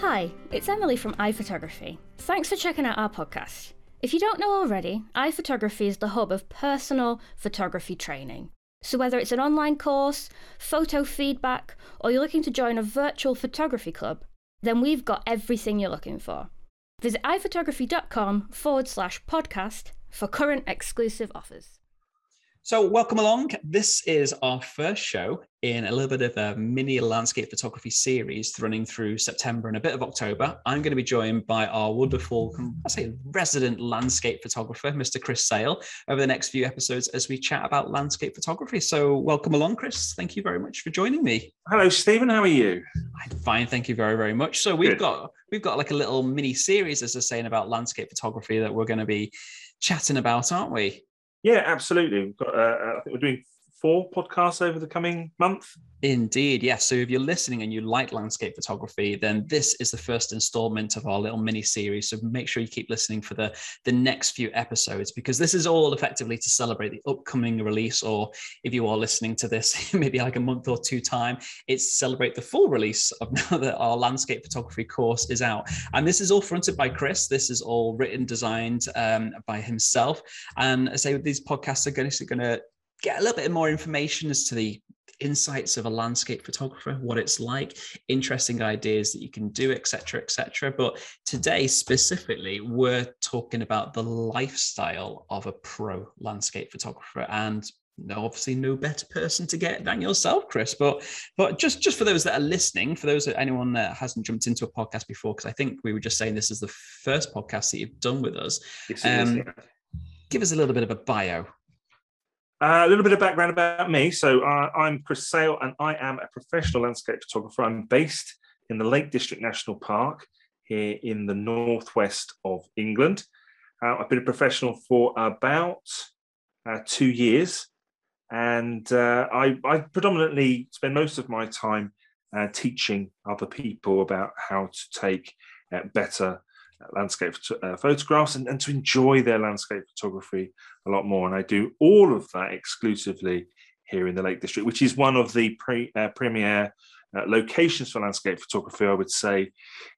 Hi, it's Emily from iPhotography. Thanks for checking out our podcast. If you don't know already, iPhotography is the hub of personal photography training. So, whether it's an online course, photo feedback, or you're looking to join a virtual photography club, then we've got everything you're looking for. Visit iphotography.com forward slash podcast for current exclusive offers. So, welcome along. This is our first show in a little bit of a mini landscape photography series running through September and a bit of October. I'm going to be joined by our wonderful, I say, resident landscape photographer, Mr. Chris Sale, over the next few episodes as we chat about landscape photography. So, welcome along, Chris. Thank you very much for joining me. Hello, Stephen. How are you? I'm fine, thank you very, very much. So, we've Good. got we've got like a little mini series, as I was saying, about landscape photography that we're going to be chatting about, aren't we? Yeah, absolutely. We've got, uh, uh, I think we're doing four podcasts over the coming month. Indeed, yes. So if you're listening and you like landscape photography, then this is the first installment of our little mini series. So make sure you keep listening for the the next few episodes because this is all effectively to celebrate the upcoming release. Or if you are listening to this maybe like a month or two time, it's to celebrate the full release of now that our landscape photography course is out. And this is all fronted by Chris. This is all written, designed um, by himself. And I say these podcasts are going to, going to get a little bit more information as to the insights of a landscape photographer, what it's like, interesting ideas that you can do, etc., etc. But today, specifically, we're talking about the lifestyle of a pro landscape photographer, and no obviously no better person to get than yourself, Chris. But but just just for those that are listening, for those that anyone that hasn't jumped into a podcast before, because I think we were just saying this is the first podcast that you've done with us. Um. Give us a little bit of a bio uh, a little bit of background about me. So uh, I'm Chris Sale, and I am a professional landscape photographer. I'm based in the Lake District National Park here in the northwest of England. Uh, I've been a professional for about uh, two years, and uh, I, I, predominantly spend most of my time uh, teaching other people about how to take better landscape uh, photographs and, and to enjoy their landscape photography a lot more. And I do all of that exclusively here in the Lake District, which is one of the pre, uh, premier uh, locations for landscape photography, I would say,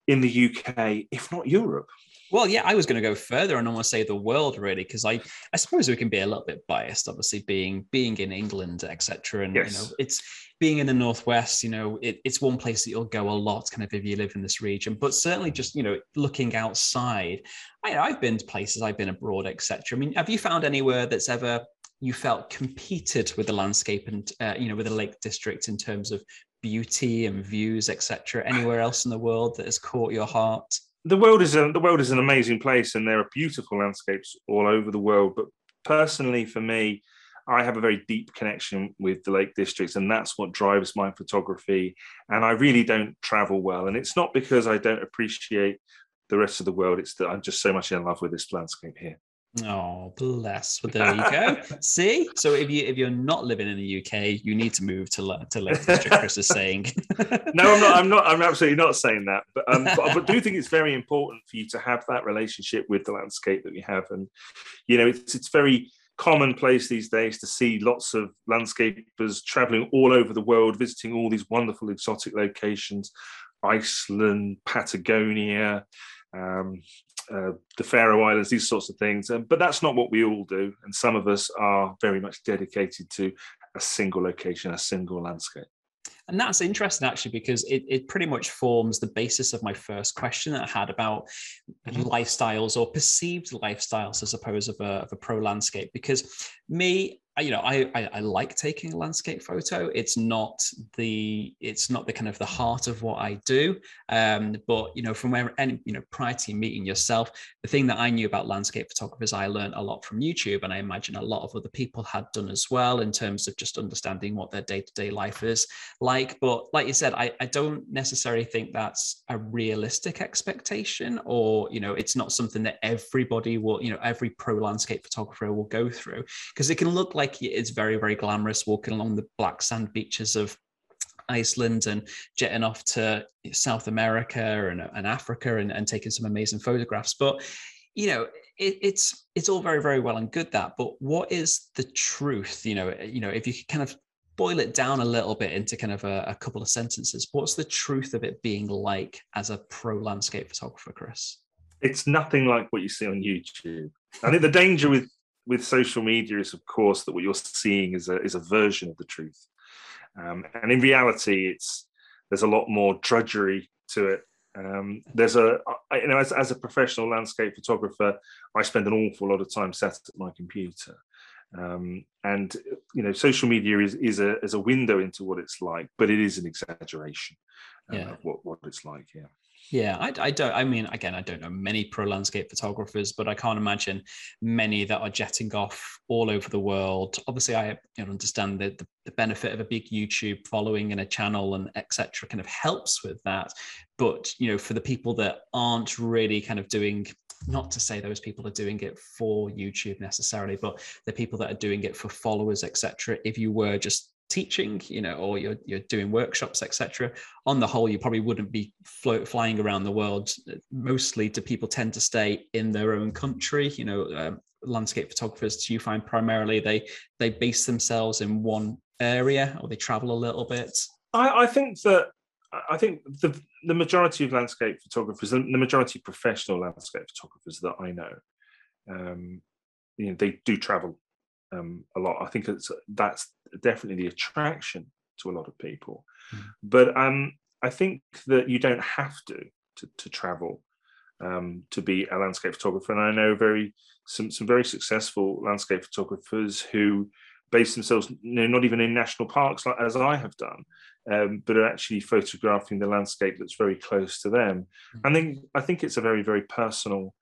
in the UK, if not Europe. Well, yeah, I was going to go further and almost say the world, really, because I, I suppose we can be a little bit biased, obviously, being being in England, etc. And yes. you know, it's being in the northwest. You know, it, it's one place that you'll go a lot, kind of if you live in this region. But certainly, just you know, looking outside, I, I've been to places, I've been abroad, etc. I mean, have you found anywhere that's ever you felt competed with the landscape and uh, you know with the Lake District in terms of beauty and views, etc. Anywhere else in the world that has caught your heart? The world is a, the world is an amazing place, and there are beautiful landscapes all over the world. But personally, for me, I have a very deep connection with the Lake Districts, and that's what drives my photography. And I really don't travel well, and it's not because I don't appreciate the rest of the world. It's that I'm just so much in love with this landscape here. Oh, bless. Well, there you go. See, so if you if you're not living in the UK, you need to move to learn to Lake District. Chris is saying. no, I'm not. I'm not. I'm absolutely not saying that. But um, but, I do think it's very important for you to have that relationship with the landscape that we have, and you know, it's it's very commonplace these days to see lots of landscapers traveling all over the world, visiting all these wonderful exotic locations, Iceland, Patagonia. Um, uh, the Faroe Islands, these sorts of things. Um, but that's not what we all do. And some of us are very much dedicated to a single location, a single landscape. And that's interesting actually, because it, it pretty much forms the basis of my first question that I had about mm-hmm. lifestyles or perceived lifestyles, I suppose, of a, of a pro landscape. Because me, you know, I, I, I like taking a landscape photo. It's not the it's not the kind of the heart of what I do. Um, but you know, from where and you know, prior to meeting yourself, the thing that I knew about landscape photographers, I learned a lot from YouTube, and I imagine a lot of other people had done as well in terms of just understanding what their day to day life is like. But like you said, I, I don't necessarily think that's a realistic expectation, or you know, it's not something that everybody will, you know, every pro landscape photographer will go through because it can look like like it's very, very glamorous walking along the black sand beaches of Iceland and jetting off to South America and, and Africa and, and, taking some amazing photographs. But you know, it, it's it's all very, very well and good that. But what is the truth? You know, eh, you know, if you could kind of boil it down a little bit into kind of a, a couple of sentences, what's the truth of it being like as a pro landscape photographer, Chris? It's nothing like what you see on YouTube. I think the danger with with social media is, of course, that what you're seeing is a is a version of the truth, um, and in reality, it's there's a lot more drudgery to it. Um, there's a you know as, as a professional landscape photographer, I spend an awful lot of time sat at my computer, um, and you know social media is is a is a window into what it's like, but it is an exaggeration uh, yeah. of what what it's like. Yeah. Yeah, I, I, don't. I mean, again, I don't know many pro landscape photographers, but I can't imagine many that are jetting off all over the world. Obviously, I you know, understand the, the, the benefit of a big YouTube following and a channel and etc. kind of helps with that. But you know, for the people that aren't really kind of doing not to say those people are doing it for YouTube necessarily, but the people that are doing it for followers, etc. If you were just teaching, you know, or you're you're doing workshops, etc. On the whole, you probably wouldn't be float, flying around the world. Mostly, do people tend to stay in their own country? You know, um, landscape photographers. Do you find primarily they they base themselves in one area, or they travel a little bit? I, I think that I think the the majority of landscape photographers, the majority of professional landscape photographers that I know, um, you know, they do travel um, a lot. I think it's that's definitely the attraction to a lot of people. Mm. But um, I think that you don't have to to, to travel um, to be a landscape photographer. And I know very some some very successful landscape photographers who base themselves, you know, not even in national parks like as I have done, um, but are actually photographing the landscape that's very close to them. Mm. I think I think it's a very very personal,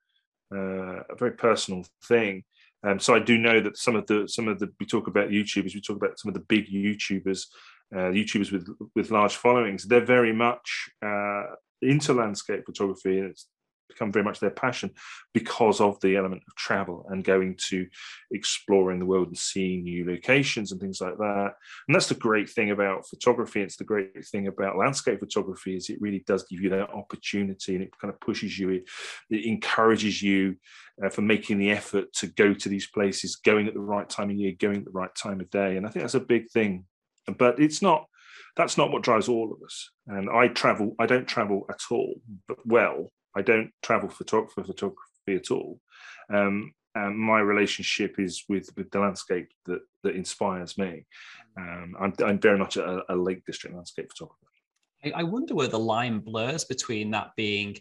uh, a very personal thing. Um, so I do know that some of the some of the we talk about YouTubers, we talk about some of the big YouTubers, uh, YouTubers with with large followings. They're very much uh, into landscape photography, and it's become very much their passion because of the element of travel and going to exploring the world and seeing new locations and things like that. And that's the great thing about photography. It's the great thing about landscape photography is it really does give you that opportunity and it kind of pushes you, it, it encourages you uh, for making the effort to go to these places, going at the right time of year, going at the right time of day. And I think that's a big thing. But it's not that's not what drives all of us. And I travel, I don't travel at all, but well, I don't travel for, for photography at all. Um, and my relationship is with, with the landscape that, that inspires me. Um, I'm, I'm, very much a, a, Lake District landscape photographer. I wonder where the line blurs between that being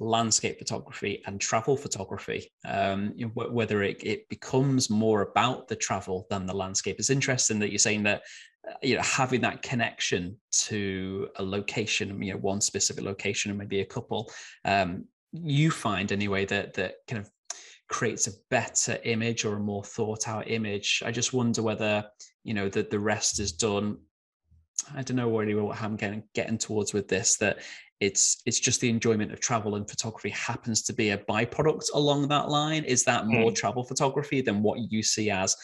landscape photography and travel photography. Um, you know, whether it, it becomes more about the travel than the landscape. It's interesting that you're saying that you know having that connection to a location, you know, one specific location and maybe a couple. Um, you find anyway that that kind of creates a better image or a more thought out image. I just wonder whether you know that the rest is done I don't know really what I'm getting getting towards with this that it's it's just the enjoyment of travel and photography happens to be a byproduct along that line is that more mm. travel photography than what you see as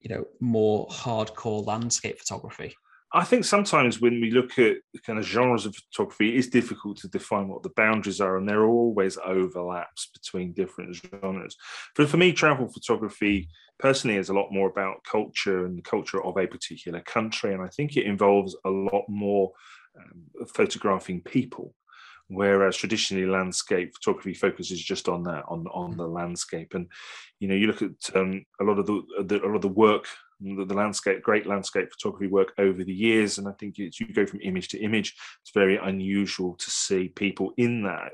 you know more hardcore landscape photography I think sometimes when we look at kind of genres of photography, it is difficult to define what the boundaries are, and there are always overlaps between different genres. But for me, travel photography personally is a lot more about culture and the culture of a particular country, and I think it involves a lot more um, photographing people whereas traditionally landscape photography focuses just on that on on the landscape and you know you look at um, a lot of the, the, a lot of the work the, the, landscape great landscape photography work over the years and i think it's you go from image to image it's very unusual to see people in that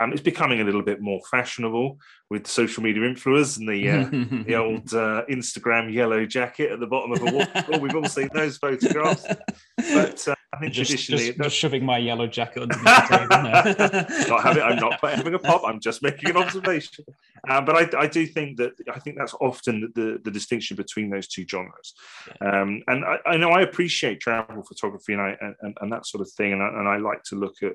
um, it's becoming a little bit more fashionable with social media influencers and the uh, the old uh, Instagram yellow jacket at the bottom of a wall. We've all seen those photographs. But uh, I think just, traditionally, just, just, shoving my yellow jacket under the table. not having, I'm not having a pop. I'm just making an observation. Uh, but I, I, do think that I think that's often the, the distinction between those two genres. Yeah. Um, and I, I, know I appreciate travel photography and I and, and that sort of thing, and I, and I like to look at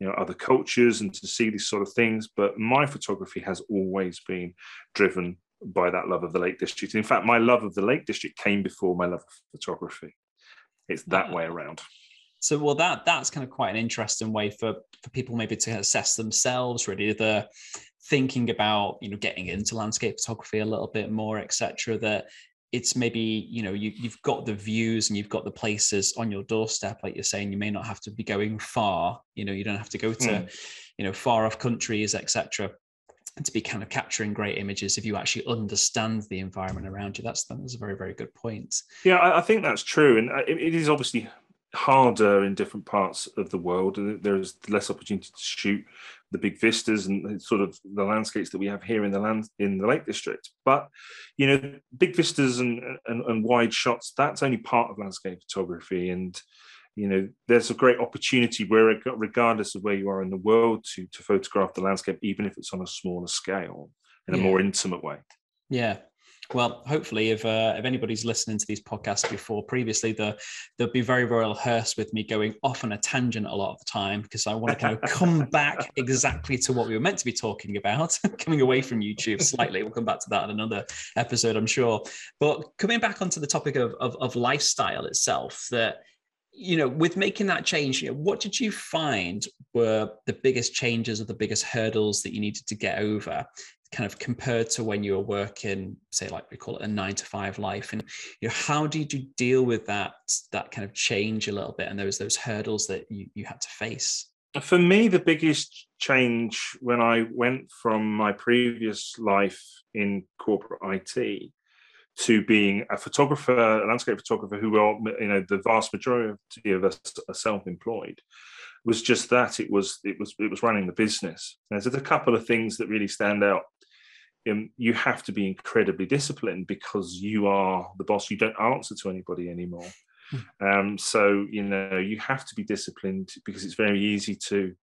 you know other cultures and to see these sort of things but my photography has always been driven by that love of the lake district in fact my love of the lake district came before my love of photography it's that way around so well that that's kind of quite an interesting way for for people maybe to assess themselves really the thinking about you know getting into landscape photography a little bit more etc that it's maybe you know you, you've got the views and you've got the places on your doorstep like you're saying you may not have to be going far you know you don't have to go to mm. you know far off countries etc to be kind of capturing great images if you actually understand the environment around you that's that's a very very good point yeah i, I think that's true and uh, it, it is obviously harder in different parts of the world. There's less opportunity to shoot the big vistas and sort of the landscapes that we have here in the land in the Lake District. But you know, big vistas and, and, and wide shots that's only part of landscape photography, and you know, there's a great opportunity where, regardless of where you are in the world, to to photograph the landscape, even if it's on a smaller scale in a more intimate way. Yeah, well, hopefully, if uh, if anybody's listening to these podcasts before previously, the, they'll be very very rehearsed with me going off on a tangent a lot of the time because I want to kind of come back exactly to what we were meant to be talking about, coming away from YouTube slightly. We'll come back to that in another episode, I'm sure. But coming back onto the topic of of, of lifestyle itself, that you know, with making that change, you know, what did you find were the biggest changes or the biggest hurdles that you needed to get over kind of compared to when you were working, say, like we call it a nine to five life, and you know, how did you deal with that that kind of change a little bit and those those hurdles that you, you had to face? For me, the biggest change when I went from my previous life in corporate IT to being a photographer, a landscape photographer, who are you know the vast majority of us are self-employed, was just that it was it was it was running the business. There's a couple of things that really stand out um, you have to be incredibly disciplined because you are the boss. You don't answer to anybody anymore. Hmm. Um, so you know you have to be disciplined because it's very easy to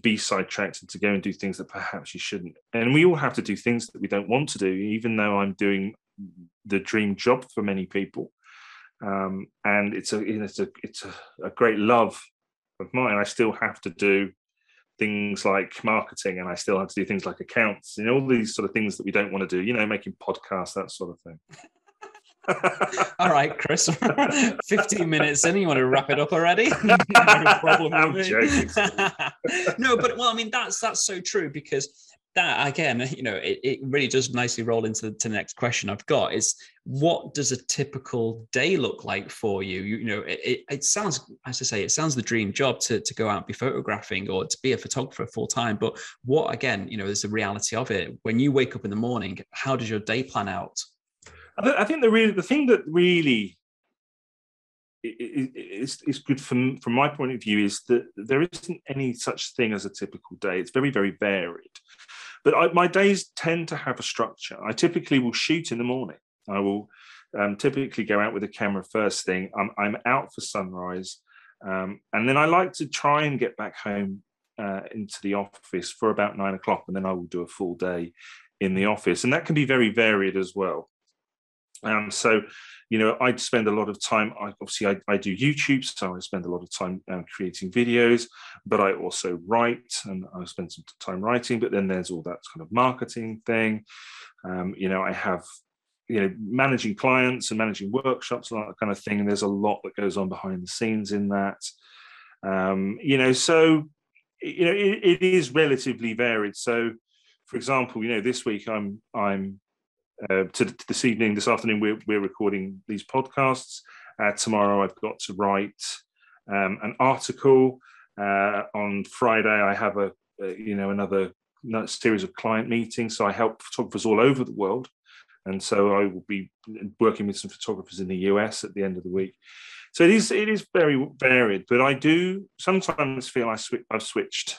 be sidetracked and to go and do things that perhaps you shouldn't. And we all have to do things that we don't want to do, even though I'm doing the dream job for many people. Um, and it's a it's a it's a, a great love of mine. I still have to do things like marketing and I still have to do things like accounts, you know, all these sort of things that we don't want to do, you know, making podcasts, that sort of thing. all right, Chris. 15 minutes in, you want to wrap it up already? no problem. No, but well, I mean, that's that's so true because that again, you know, it, it really does nicely roll into the, next question I've got is what does a typical day look like for you? You, you know, it, it, sounds, as I say, it sounds the dream job to, to go out and be photographing or to be a photographer full time. But what, again, you know, is the reality of it. When you wake up in the morning, how does your day plan out? I think the really, the thing that really is, is good from, from my point of view is that there isn't any such thing as a typical day. It's very, very varied. But I, my days tend to have a structure. I typically will shoot in the morning. I will um, typically go out with a camera first thing. I'm, I'm out for sunrise. Um, and then I like to try and get back home uh, into the office for about nine o'clock. And then I will do a full day in the office. And that can be very varied as well. Um, so, you know, I spend a lot of time. I, obviously, I, I, do YouTube, so I spend a lot of time um, creating videos. But I also write, and I spend some time writing. But then there's all that kind of marketing thing. Um, you know, I have, you know, managing clients and managing workshops and that kind of thing. And there's a lot that goes on behind the scenes in that. Um, you know, so you know, it, it is relatively varied. So, for example, you know, this week I'm I'm uh, to, this evening, this afternoon, we're, we're recording these podcasts. Uh, tomorrow, I've got to write um, an article. Uh, on Friday, I have a, a, you know another series of client meetings. So I help photographers all over the world, and so I will be working with some photographers in the US at the end of the week. So it is it is very varied, but I do sometimes feel I sw- I've switched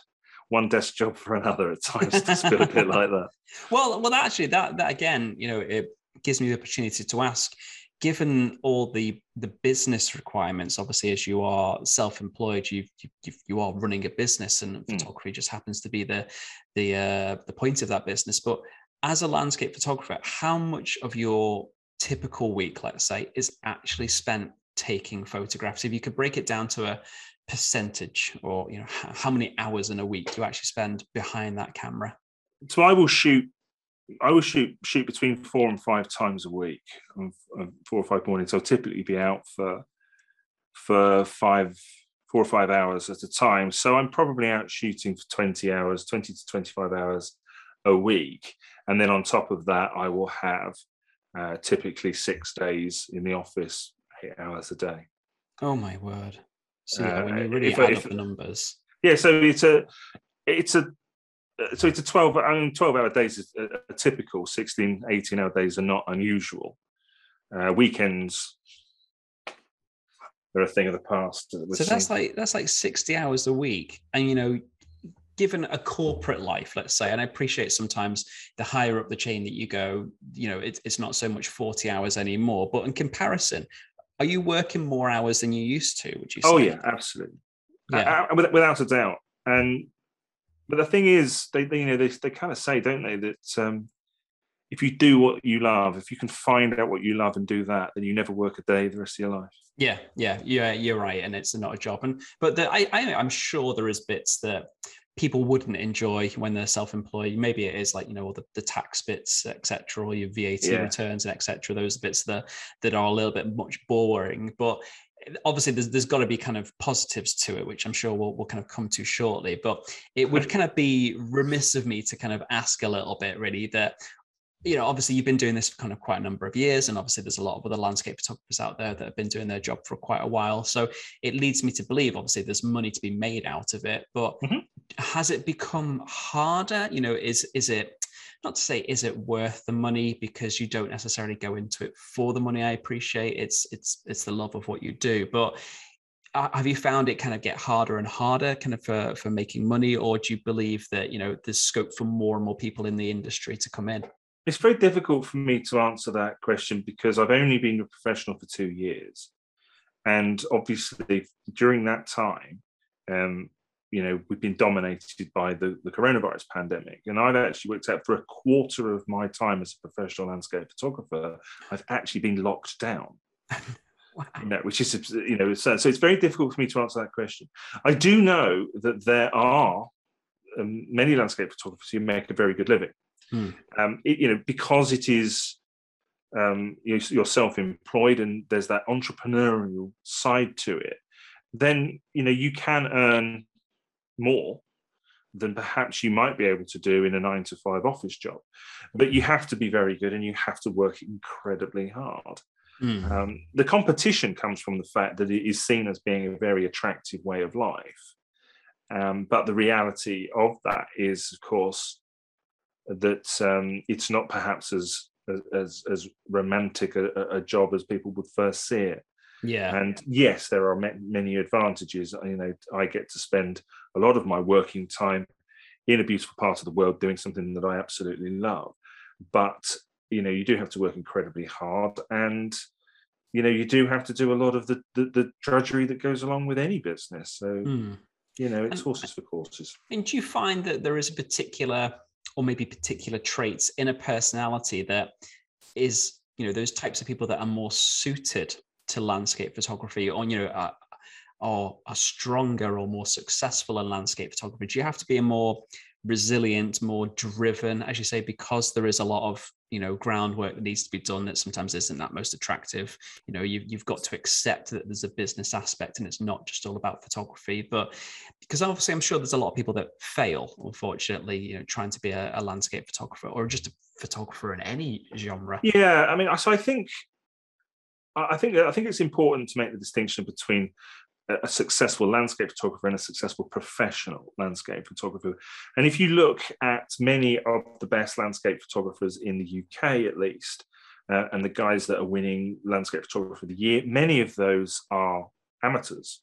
one desk job for another at times. It's a bit like that. Well, well, actually, that that again, you know, it gives me the opportunity to ask. Given all the the business requirements, obviously, as you are self-employed, you you you are running a business, and mm. photography just happens to be the the uh, the point of that business. But as a landscape photographer, how much of your typical week, let's say, is actually spent taking photographs? If you could break it down to a percentage or you know how many hours in a week do you actually spend behind that camera so i will shoot i will shoot shoot between four and five times a week four or five mornings i'll typically be out for for five four or five hours at a time so i'm probably out shooting for 20 hours 20 to 25 hours a week and then on top of that i will have uh, typically six days in the office, eight hours a day. Oh my word! So yeah, when you uh, really if, add if, up the numbers, yeah. So it's a it's a so it's a 12 I mean, 12 hour days is a, a, typical. 16 18 hour days are not unusual. Uh, weekends they're a thing of the past so that's like that's like 60 hours a week. And you know given a corporate life let's say and i appreciate sometimes the higher up the chain that you go you know it, it's not so much 40 hours anymore but in comparison are you working more hours than you used to would you oh, say? oh yeah absolutely yeah. Uh, without a doubt and but the thing is, they, they you know they, they kind of say, don't they, that um, if you do what you love, if you can find out what you love and do that, then you never work a day the rest of your life. Yeah, yeah, yeah, you're right, and it's not a job. And but the, I, I I'm sure there is bits that people wouldn't enjoy when they're self-employed. Maybe it is like you know all the, the tax bits, etc., or your VAT yeah. returns and etc. Those bits that that are a little bit much boring. But obviously there's, there's got to be kind of positives to it which i'm sure we'll, we'll kind of come to shortly but it would kind of be remiss of me to kind of ask a little bit really that you know obviously you've been doing this for kind of quite a number of years and obviously there's a lot of other landscape photographers out there that have been doing their job for quite a while so it leads me to believe obviously there's money to be made out of it but mm-hmm. Has it become harder? You know is is it not to say is it worth the money because you don't necessarily go into it for the money i appreciate. It's it's it's the love of what you do. But uh, have you found it kind of get harder and harder kind of for for making money? Or do you believe that you know there's scope for more and more people in the industry to come in? It's very difficult for me to answer that question because i've only been a professional for two years. And obviously during that time um, you know we've been dominated by the, the coronavirus pandemic and i've actually worked out for a quarter of my time as a professional landscape photographer i've actually been locked down wow. you know, which is you know so, so, it's very difficult for me to answer that question i do know that there are um, many landscape photographers who make a very good living hmm. um, it, you know because it is um, you're self-employed and there's that entrepreneurial side to it then you know you can earn more than perhaps you might be able to do in a nine to five office job. But you have to be very good and you have to work incredibly hard. Mm. Um, the competition comes from the fact that it is seen as being a very attractive way of life. Um, but the reality of that is, of course, that um, it's not perhaps as as as romantic a, a, job as people would first see it. Yeah. And yes, there are many advantages. You know, I get to spend a lot of my working time in a beautiful part of the world doing something that I absolutely love. But, you know, you do have to work incredibly hard and you know, you do have to do a lot of the the, the drudgery that goes along with any business. So mm. you know, it's and, horses for courses. And do you find that there is a particular or maybe particular traits in a personality that is you know those types of people that are more suited to landscape photography or you know uh, or a stronger or more successful in landscape photography? Do you have to be a more resilient more driven as you say because there is a lot of you know groundwork that needs to be done that sometimes isn't that most attractive? You know you've, you've got to accept that there's a business aspect and it's not just all about photography but because obviously i'm sure there's a lot of people that fail unfortunately you know trying to be a, a landscape photographer or just a photographer in any genre. Yeah i mean so i think I think I think it's important to make the distinction between a successful landscape photographer and a successful professional landscape photographer. And if you look at many of the best landscape photographers in the UK, at least, uh, and the guys that are winning landscape photographer of the year, many of those are amateurs.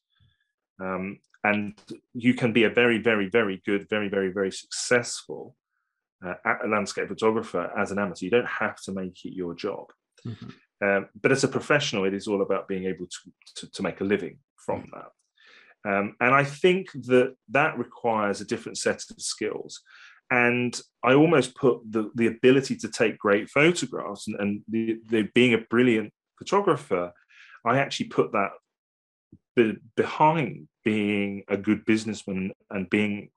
Um, and you can be a very, very, very good, very, very, very successful uh, landscape photographer as an amateur. You don't have to make it your job. Mm-hmm. Um, but as a professional, it is all about being able to, to, to make a living from mm. that. Um, and I think that that requires a different set of skills. And I almost put the, the ability to take great photographs and, and the, the being a brilliant photographer, I actually put that be, behind being a good businessman and being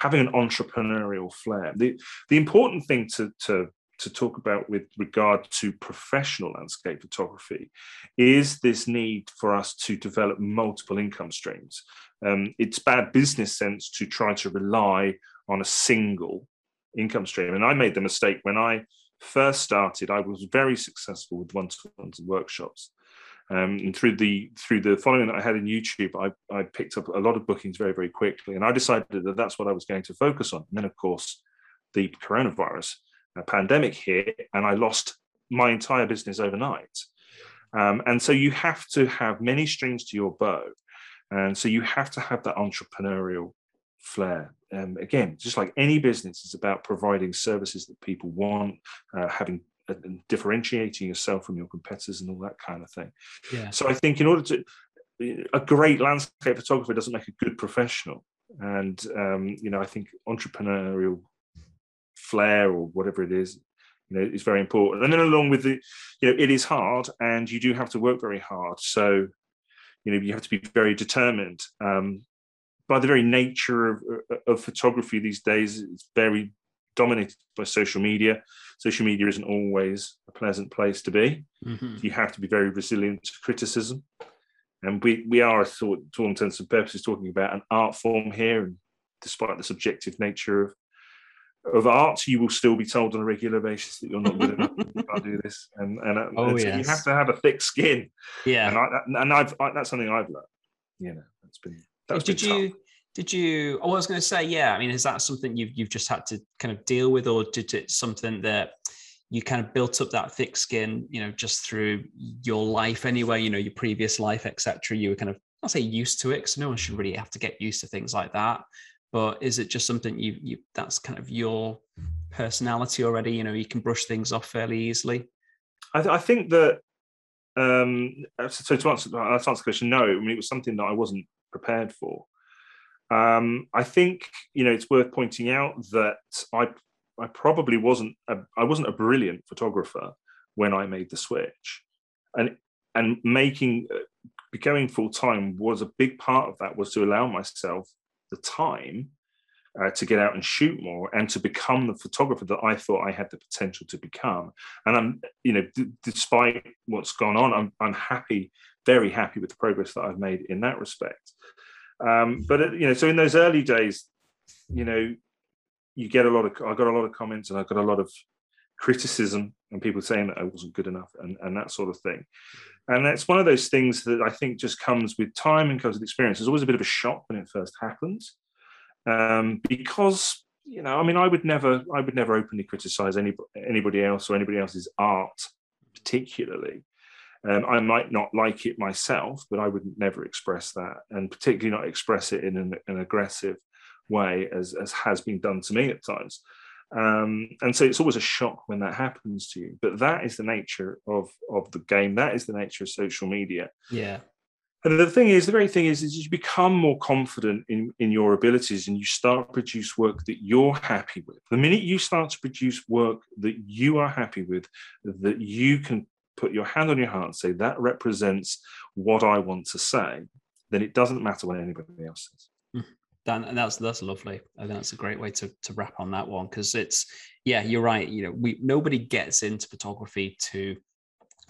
having an entrepreneurial flair. The, the important thing to, to to talk about with regard to professional landscape photography is this need for us to develop multiple income streams. Um, it's bad business sense to try to rely on a single income stream. And I made the mistake when I first started, I was very successful with one-to-ones and workshops. Um, and through the through the following that I had in YouTube, I, I picked up a lot of bookings very very quickly, and I decided that that's what I was going to focus on. And then, of course, the coronavirus uh, pandemic hit, and I lost my entire business overnight. Um, and so you have to have many strings to your bow, and so you have to have that entrepreneurial flair. Um, again, just like any business, it's about providing services that people want, uh, having and differentiating yourself from your competitors and all that kind of thing. Yeah. So I think in order to a great landscape photographer doesn't make a good professional, and um, you know I think entrepreneurial flair or whatever it is, you know, is very important. And then along with the, you know, it is hard, and you do have to work very hard. So you know you have to be very determined. Um, by the very nature of, of photography these days, it's very dominated by social media. Social media isn't always a pleasant place to be. Mm-hmm. You have to be very resilient to criticism. And we, we are, to all intents and purposes, talking about an art form here. And despite the subjective nature of, of art, you will still be told on a regular basis that you're not good enough. You can't do this, and and, oh, yes. you have to have a thick skin. Yeah, and, I, and I've I, that's something I've learned. You know, it's been. That's did been you did you? Oh, I was going to say, yeah. I mean, is that something you've you've just had to kind of deal with, or did it something that you kind of built up that thick skin, you know, just through your life anyway, you know, your previous life, etc. You were kind of I'll say used to it, because no one should really have to get used to things like that. But is it just something you you that's kind of your personality already? You know, you can brush things off fairly easily. I, th- I think that um so to answer, to answer the question, no. I mean, it was something that I wasn't prepared for. Um, I think you know it's worth pointing out that I I probably wasn't a, I wasn't a brilliant photographer when I made the switch, and and making uh, going full time was a big part of that was to allow myself the time uh, to get out and shoot more and to become the photographer that I thought I had the potential to become. And I'm, you know, d- despite what's gone on, I'm, I'm happy, very happy with the progress that I've made in that respect. Um, but you know, so in those early days, you know, you get a lot of I got a lot of comments and I got a lot of criticism and people saying that I wasn't good enough and, and that sort of thing. And that's one of those things that I think just comes with time and comes with experience. There's always a bit of a shock when it first happens. Um, because, you know, I mean, I would never, I would never openly criticize any, anybody else or anybody else's art, particularly. Um, I might not like it myself, but I would never express that, and particularly not express it in an, an aggressive way, as, as has been done to me at times. Um, and so it's always a shock when that happens to you. But that is the nature of of the game. That is the nature of social media. Yeah. And the thing is, the great thing is, is you become more confident in, in your abilities and you start to produce work that you're happy with. The minute you start to produce work that you are happy with, that you can put your hand on your heart and say that represents what I want to say, then it doesn't matter what anybody else says. Hmm. Dan, and that's that's lovely. I think that's a great way to to wrap on that one because it's yeah, you're right. You know, we nobody gets into photography to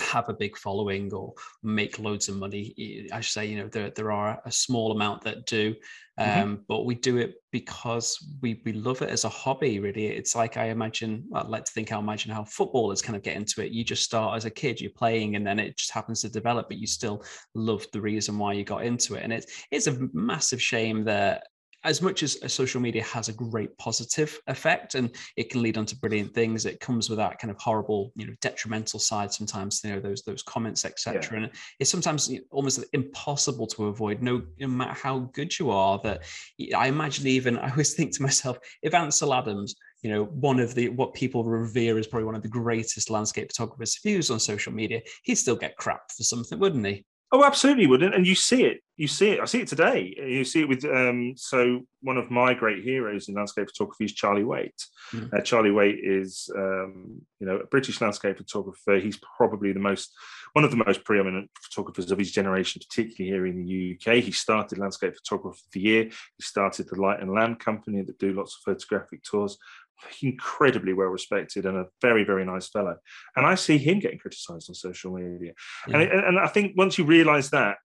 have a big following or make loads of money. I should say, you know, there, there are a small amount that do, mm-hmm. um, mm-hmm. but we do it because we we love it as a hobby. Really, it's like I imagine. I'd like to think I imagine how footballers kind of get into it. You just start as a kid, you're playing, and then it just happens to develop, but you still love the reason why you got into it. And it's it's a massive shame that as much as social media has a great positive effect and it can lead on to brilliant things, it comes with that kind of horrible, you know, detrimental side sometimes, you know, those those comments, etc. Yeah. And it's sometimes almost impossible to avoid, no, no matter how good you are. That I imagine even I always think to myself, if Ansel Adams, you know, one of the what people revere is probably one of the greatest landscape photographers, views on social media, he'd still get crap for something, wouldn't he? Oh, absolutely wouldn't. And you see it. You see it. I see it today. You see it with um, so one of my great heroes in landscape photography is Charlie Waite. Mm. Uh, Charlie Waite is um, you know a British landscape photographer. He's probably the most one of the most preeminent photographers of his generation, particularly here in the UK. He started Landscape Photographer of the Year. He started the Light and Land Company that do lots of photographic tours incredibly well respected and a very very nice fellow and i see him getting criticized on social media yeah. and, and i think once you realize that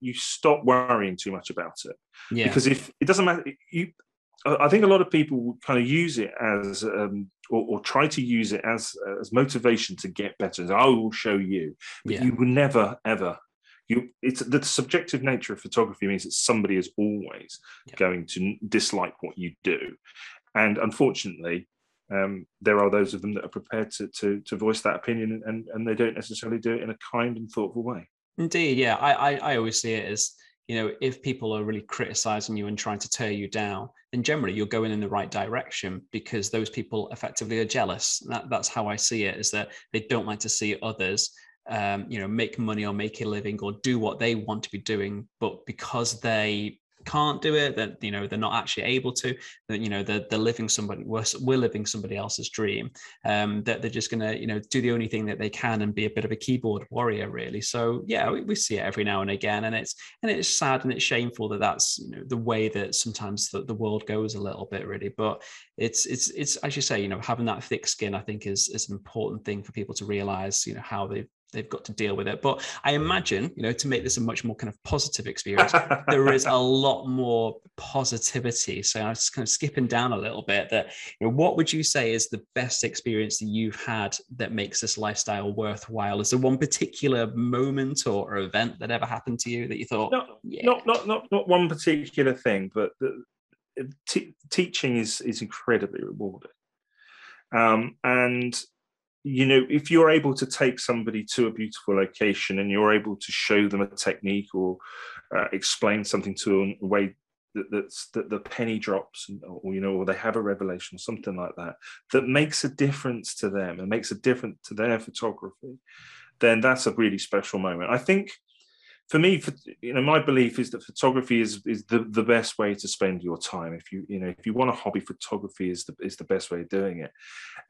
you stop worrying too much about it yeah. because if it doesn't matter you I think a lot of people kind of use it as um, or, or, try to use it as as motivation to get better. I will show you, but yeah. you will never ever. You, it's the subjective nature of photography means that somebody is always yeah. going to dislike what you do, and unfortunately, um, there are those of them that are prepared to to, to voice that opinion, and and they don't necessarily do it in a kind and thoughtful way. Indeed, yeah, I I, I always see it as you know if people are really criticizing you and trying to tear you down then generally you're going in the right direction because those people effectively are jealous that, that's how i see it is that they don't like to see others um, you know make money or make a living or do what they want to be doing but because they can't do it that you know they're not actually able to that you know they're, they're living somebody we're, we're living somebody else's dream um that they're just gonna you know do the only thing that they can and be a bit of a keyboard warrior really. So yeah we, we see it every now and again and it's and it's sad and it's shameful that that's you know the way that sometimes the, the world goes a little bit really. But it's it's it's as you say you know having that thick skin i think is is an important thing for people to realize you know how they've they've got to deal with it. But I imagine, you know, to make this a much more kind of positive experience, there is a lot more positivity. So I was kind of skipping down a little bit. That you know, what would you say is the best experience that you've had that makes this lifestyle worthwhile? Is there one particular moment or, event that ever happened to you that you thought, not, yeah. not, not, not, not one particular thing, but the, t- teaching is is incredibly rewarding. Um, and you know, if you're able to take somebody to a beautiful location and you're able to show them a technique or uh, explain something to them in a way that, that's that the penny drops, or you know, or they have a revelation or something like that, that makes a difference to them and makes a difference to their photography, then that's a really special moment. I think for me, for, you know, my belief is that photography is is the, the best way to spend your time. If you you know if you want a hobby, photography is the is the best way of doing it,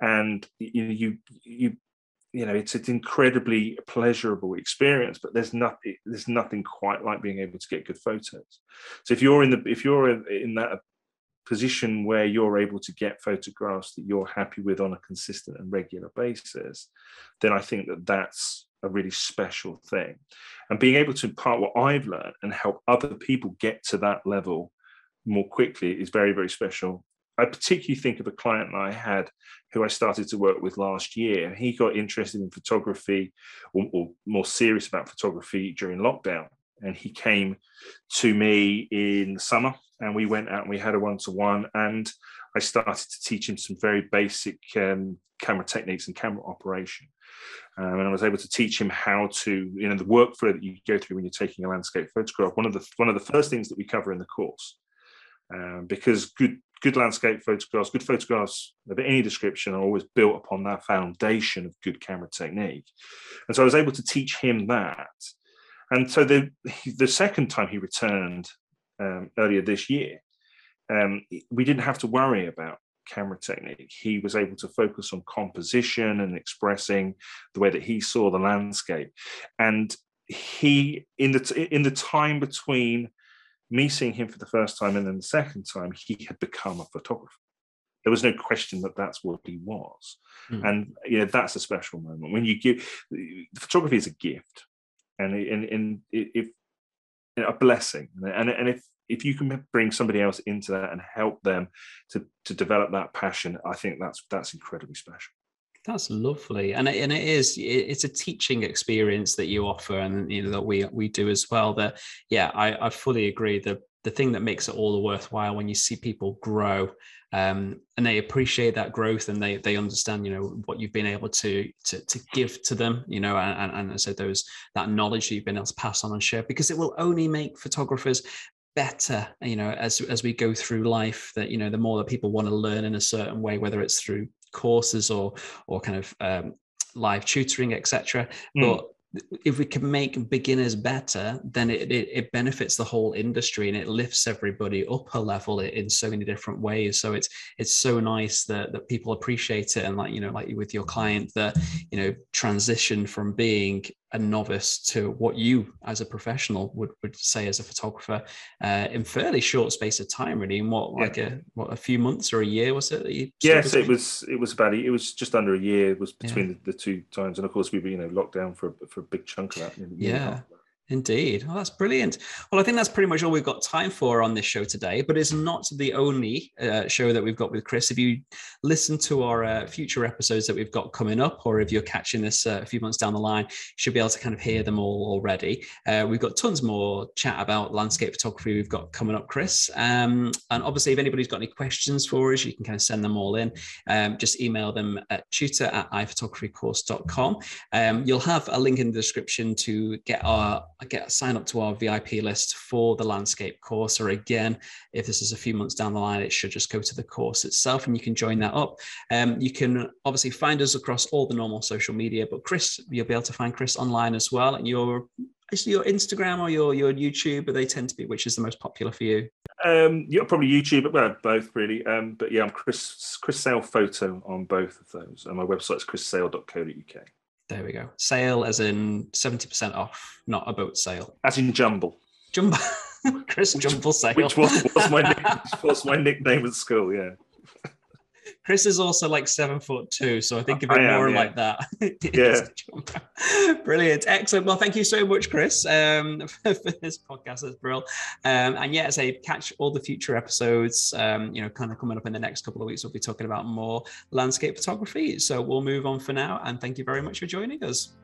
and you you you you know it's an incredibly pleasurable experience. But there's nothing there's nothing quite like being able to get good photos. So if you're in the if you're in that position where you're able to get photographs that you're happy with on a consistent and regular basis, then I think that that's a really special thing. And being able to impart what I've learned and help other people get to that level more quickly is very, very special. I particularly think of a client I had who I started to work with last year. He got interested in photography or, or more serious about photography during lockdown. And he came to me in the summer and we went out and we had a one to one. And I started to teach him some very basic um, camera techniques and camera operation. Um, and I was able to teach him how to, you know, the workflow that you go through when you're taking a landscape photograph. One of the one of the first things that we cover in the course, um, because good good landscape photographs, good photographs of any description are always built upon that foundation of good camera technique. And so I was able to teach him that. And so the the second time he returned um, earlier this year, um, we didn't have to worry about camera technique. He was able to focus on composition and expressing the way that he saw the landscape. And he, in the in the time between me seeing him for the first time and then the second time, he had become a photographer. There was no question that that's what he was, mm. and you know that's a special moment when you give photography is a gift, and and and if a blessing, and and if if you can bring somebody else into that and help them to to develop that passion, I think that's that's incredibly special. That's lovely, and it, and it is it's a teaching experience that you offer, and you know that we we do as well. That yeah, I, I fully agree. The the thing that makes it all worthwhile when you see people grow um, and they appreciate that growth and they they understand you know what you've been able to to, to give to them you know and, and, and so those that knowledge that you've been able to pass on and share because it will only make photographers better you know as as we go through life that you know the more that people want to learn in a certain way whether it's through courses or or kind of um, live tutoring etc mm. but if we can make beginners better, then it, it, it, benefits the whole industry and it lifts everybody up a level in so many different ways. So it's it's so nice that that people appreciate it and like you know like with your client that you know transition from being a novice to what you as a professional would, would say as a photographer uh, in fairly short space of time really in what yeah. like a what a few months or a year was it yes it was it was about it was just under a year it was between yeah. the, the, two times and of course we were you know locked down for, for a big chunk of that yeah Indeed. Well, that's brilliant. Well, I think that's pretty much all we've got time for on this show today, but it's not the only uh, show that we've got with Chris. If you listen to our uh, future episodes that we've got coming up, or if you're catching this uh, a few months down the line, you should be able to kind of hear them all already. Uh, we've got tons more chat about landscape photography we've got coming up, Chris. Um, and obviously, if anybody's got any questions for us, you can kind of send them all in. Um, just email them at tutor at iphotographycourse.com. Um, you'll have a link in the description to get our get sign up to our VIP list for the landscape course. Or again, if this is a few months down the line, it should just go to the course itself, and you can join that up. Um, you can obviously find us across all the normal social media, but Chris, you'll be able to find Chris online as well. And your is your Instagram or your your YouTube, they tend to be which is the most popular for you? Um, yeah, probably YouTube, well, both really. Um, but yeah, I'm Chris Chris Sale Photo on both of those, and my website is chrissale.co.uk. There we go. Sale as in 70% off, not a boat sail. As in jumble. Jumble. Chris Jumble Sale. Which was, was, my, which was my nickname at school, yeah. Chris is also like seven foot two, so I think of it more yeah. like that. yeah. Brilliant. Excellent. Well, thank you so much, Chris, um, for, for, this podcast. That's brilliant. Um, and yeah, as I catch all the future episodes, um, you know, kind of coming up in the next couple of weeks, we'll be talking about more landscape photography. So we'll move on for now. And thank you very much for joining us.